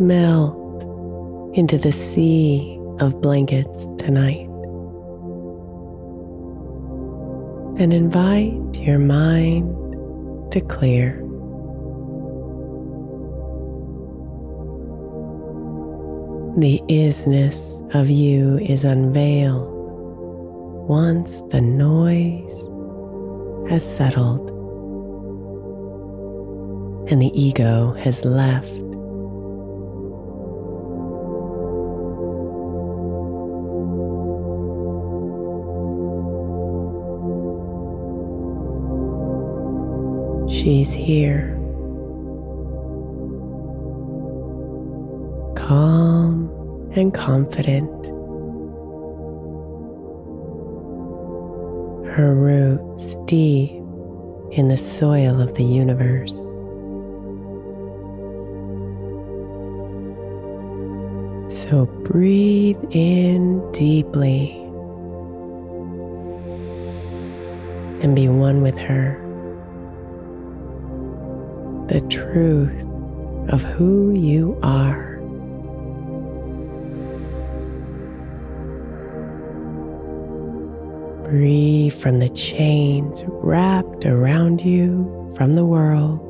Melt into the sea of blankets tonight. And invite your mind to clear. The isness of you is unveiled once the noise has settled and the ego has left. She's here. Calm and confident. Her roots deep in the soil of the universe. So breathe in deeply and be one with her the truth of who you are. Breathe from the chains wrapped around you from the world.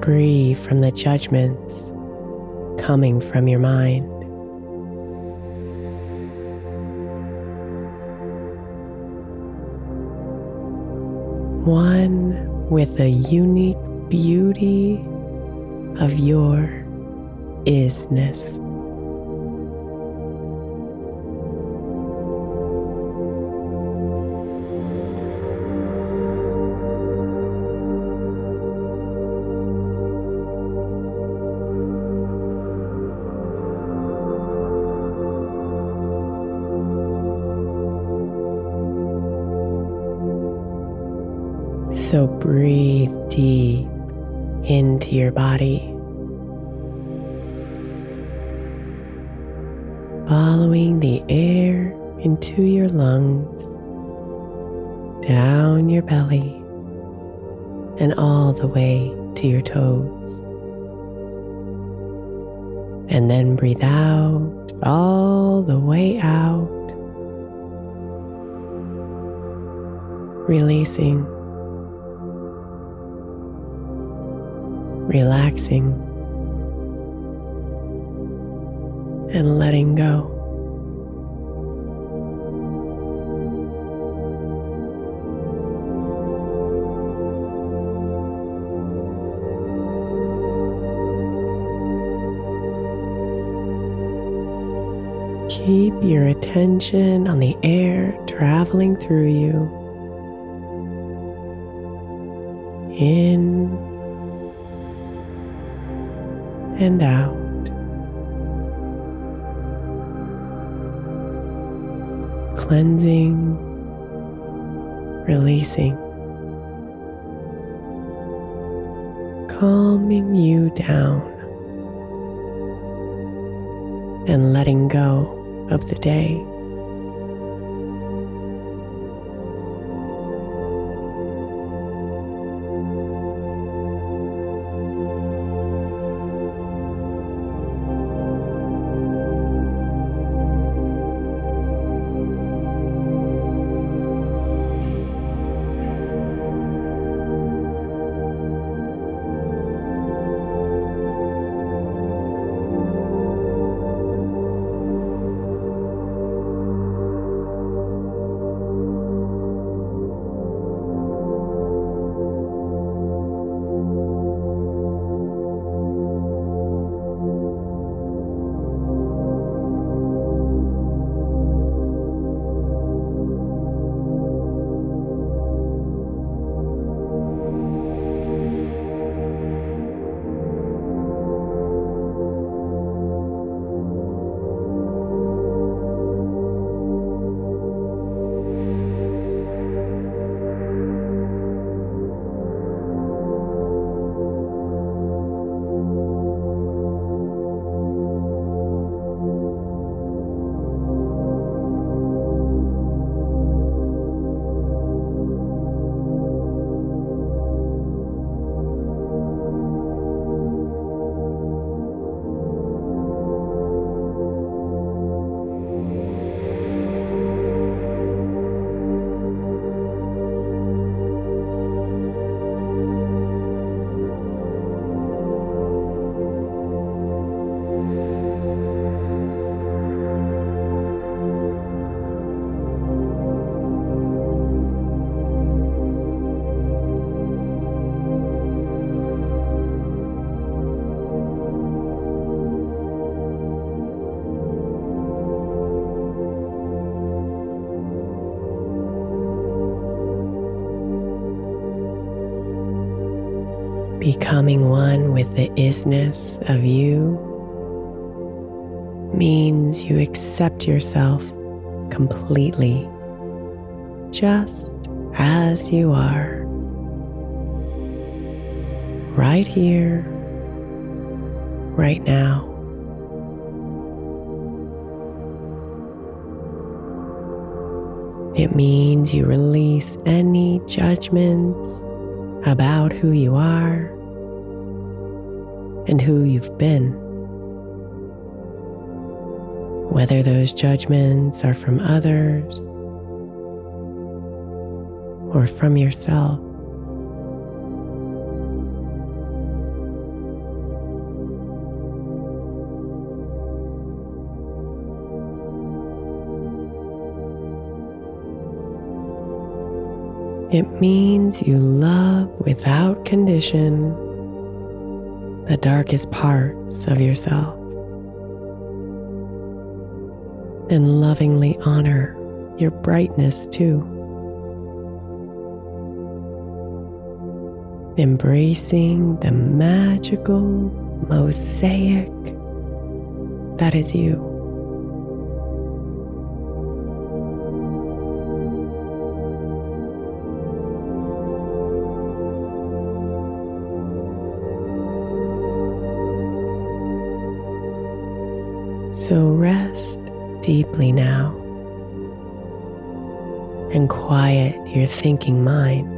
Breathe from the judgments coming from your mind. One with the unique beauty of your isness. So breathe deep into your body, following the air into your lungs, down your belly, and all the way to your toes. And then breathe out all the way out, releasing, relaxing, and letting go. Keep your attention on the air traveling through you. In and out. Cleansing, releasing, calming you down, and letting go of the day. Becoming one with the isness of you means you accept yourself completely, just as you are, right here, right now. It means you release any judgments about who you are and who you've been. Whether those judgments are from others or from yourself. It means you love without condition the darkest parts of yourself and lovingly honor your brightness too. Embracing the magical mosaic that is you. So rest deeply now and quiet your thinking mind.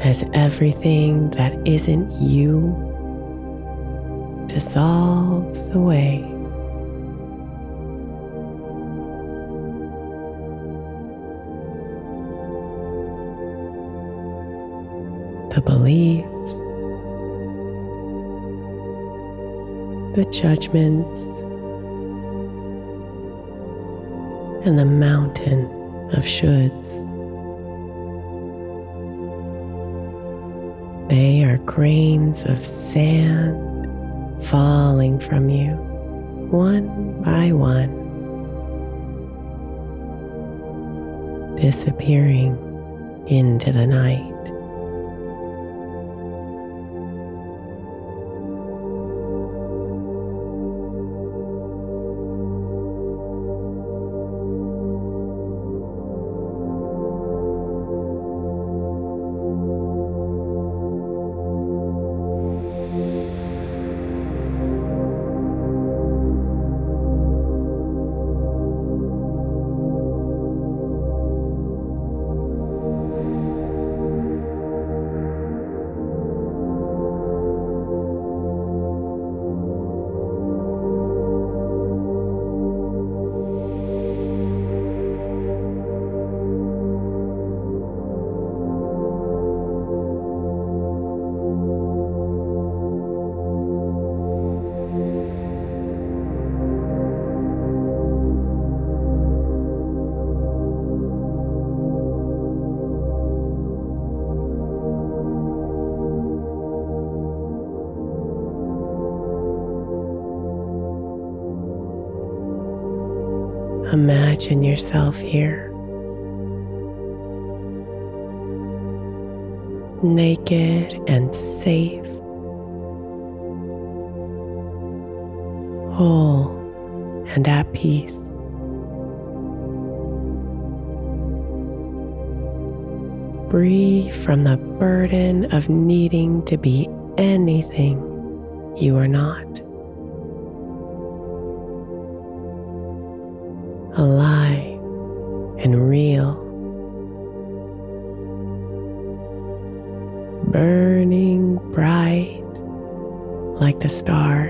As everything that isn't you dissolves away. The beliefs, the judgments, and the mountain of shoulds. They are grains of sand falling from you one by one, disappearing into the night. Imagine yourself here. Naked and safe, whole and at peace. Free from the burden of needing to be anything you are not. The stars.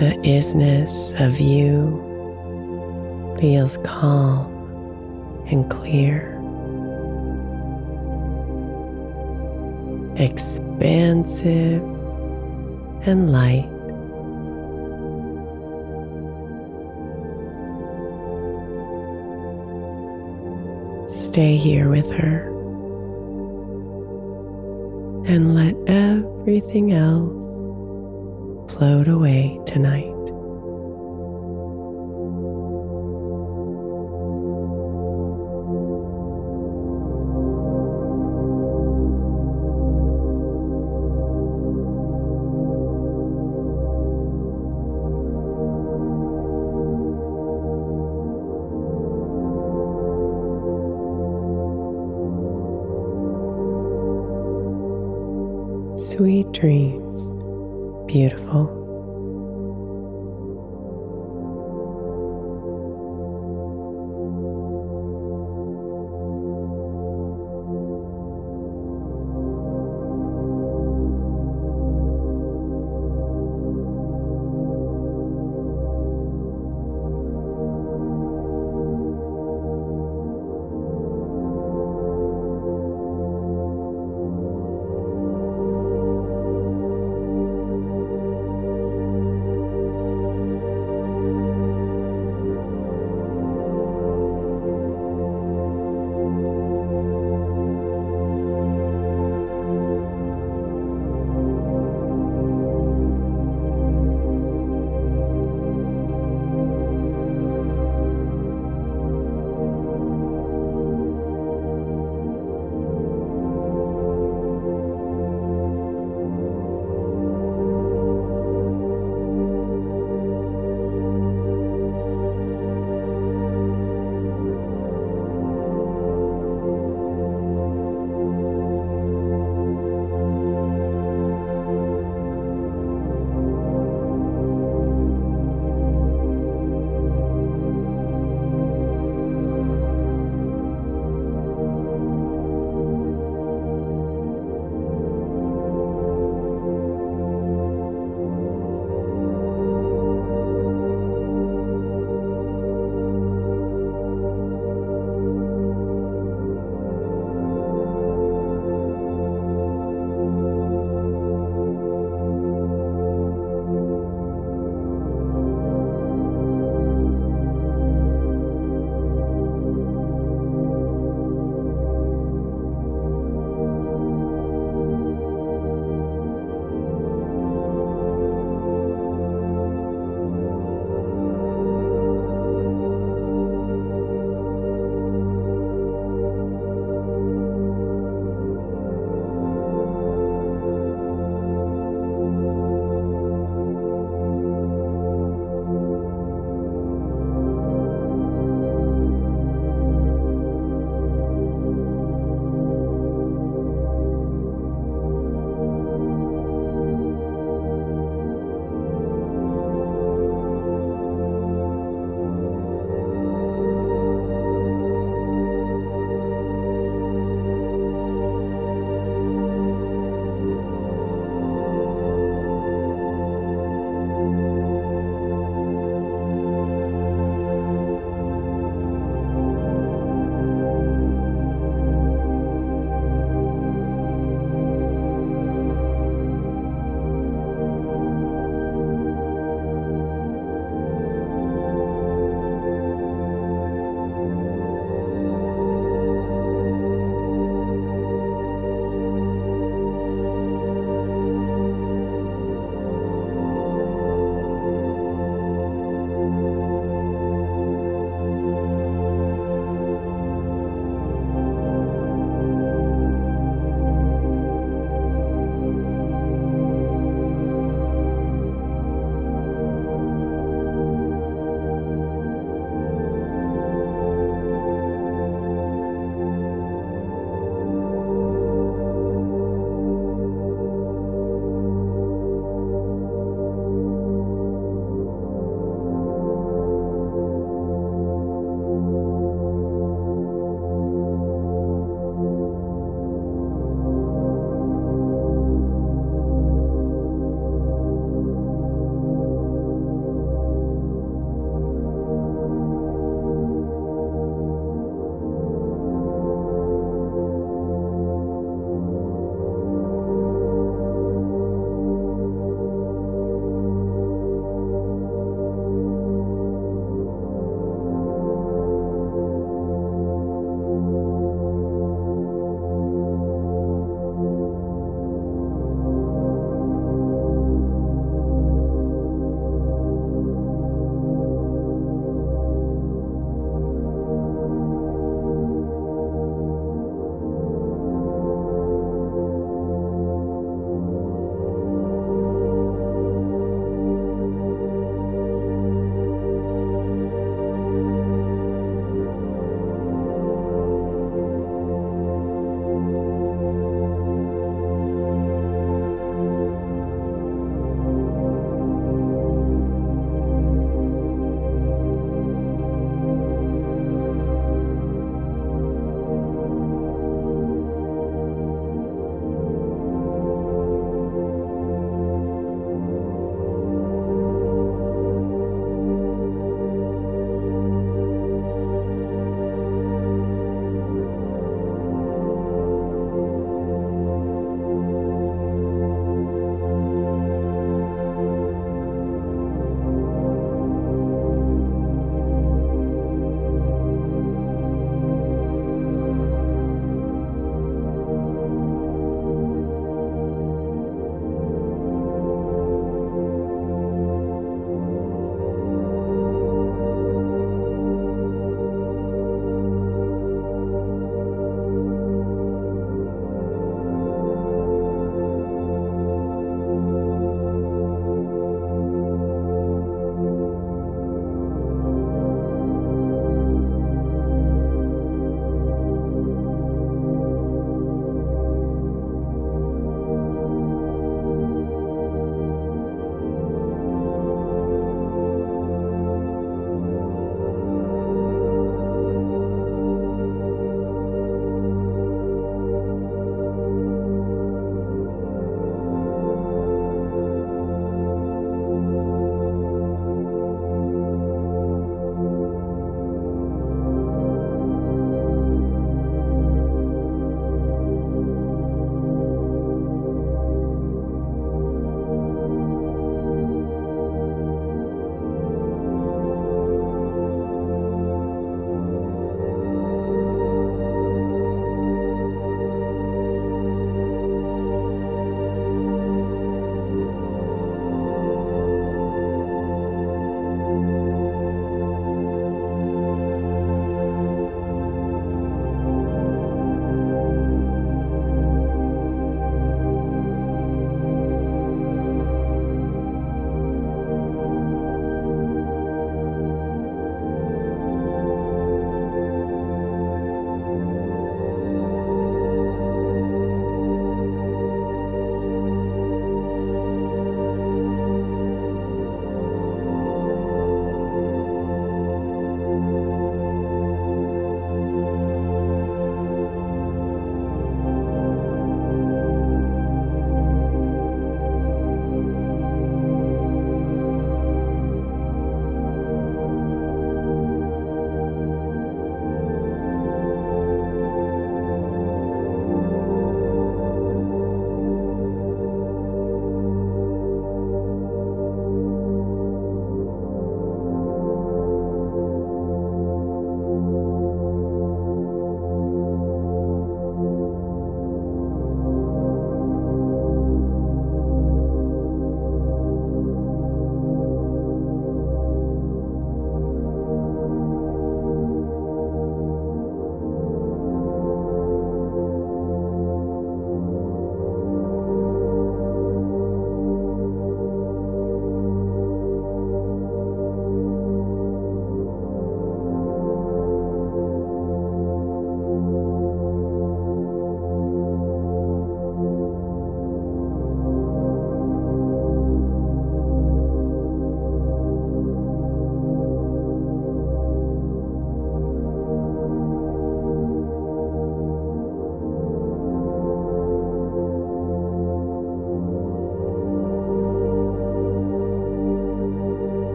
The isness of you feels calm and clear. Expansive and light. Stay here with her and let everything else float away tonight. Sweet dreams, beautiful.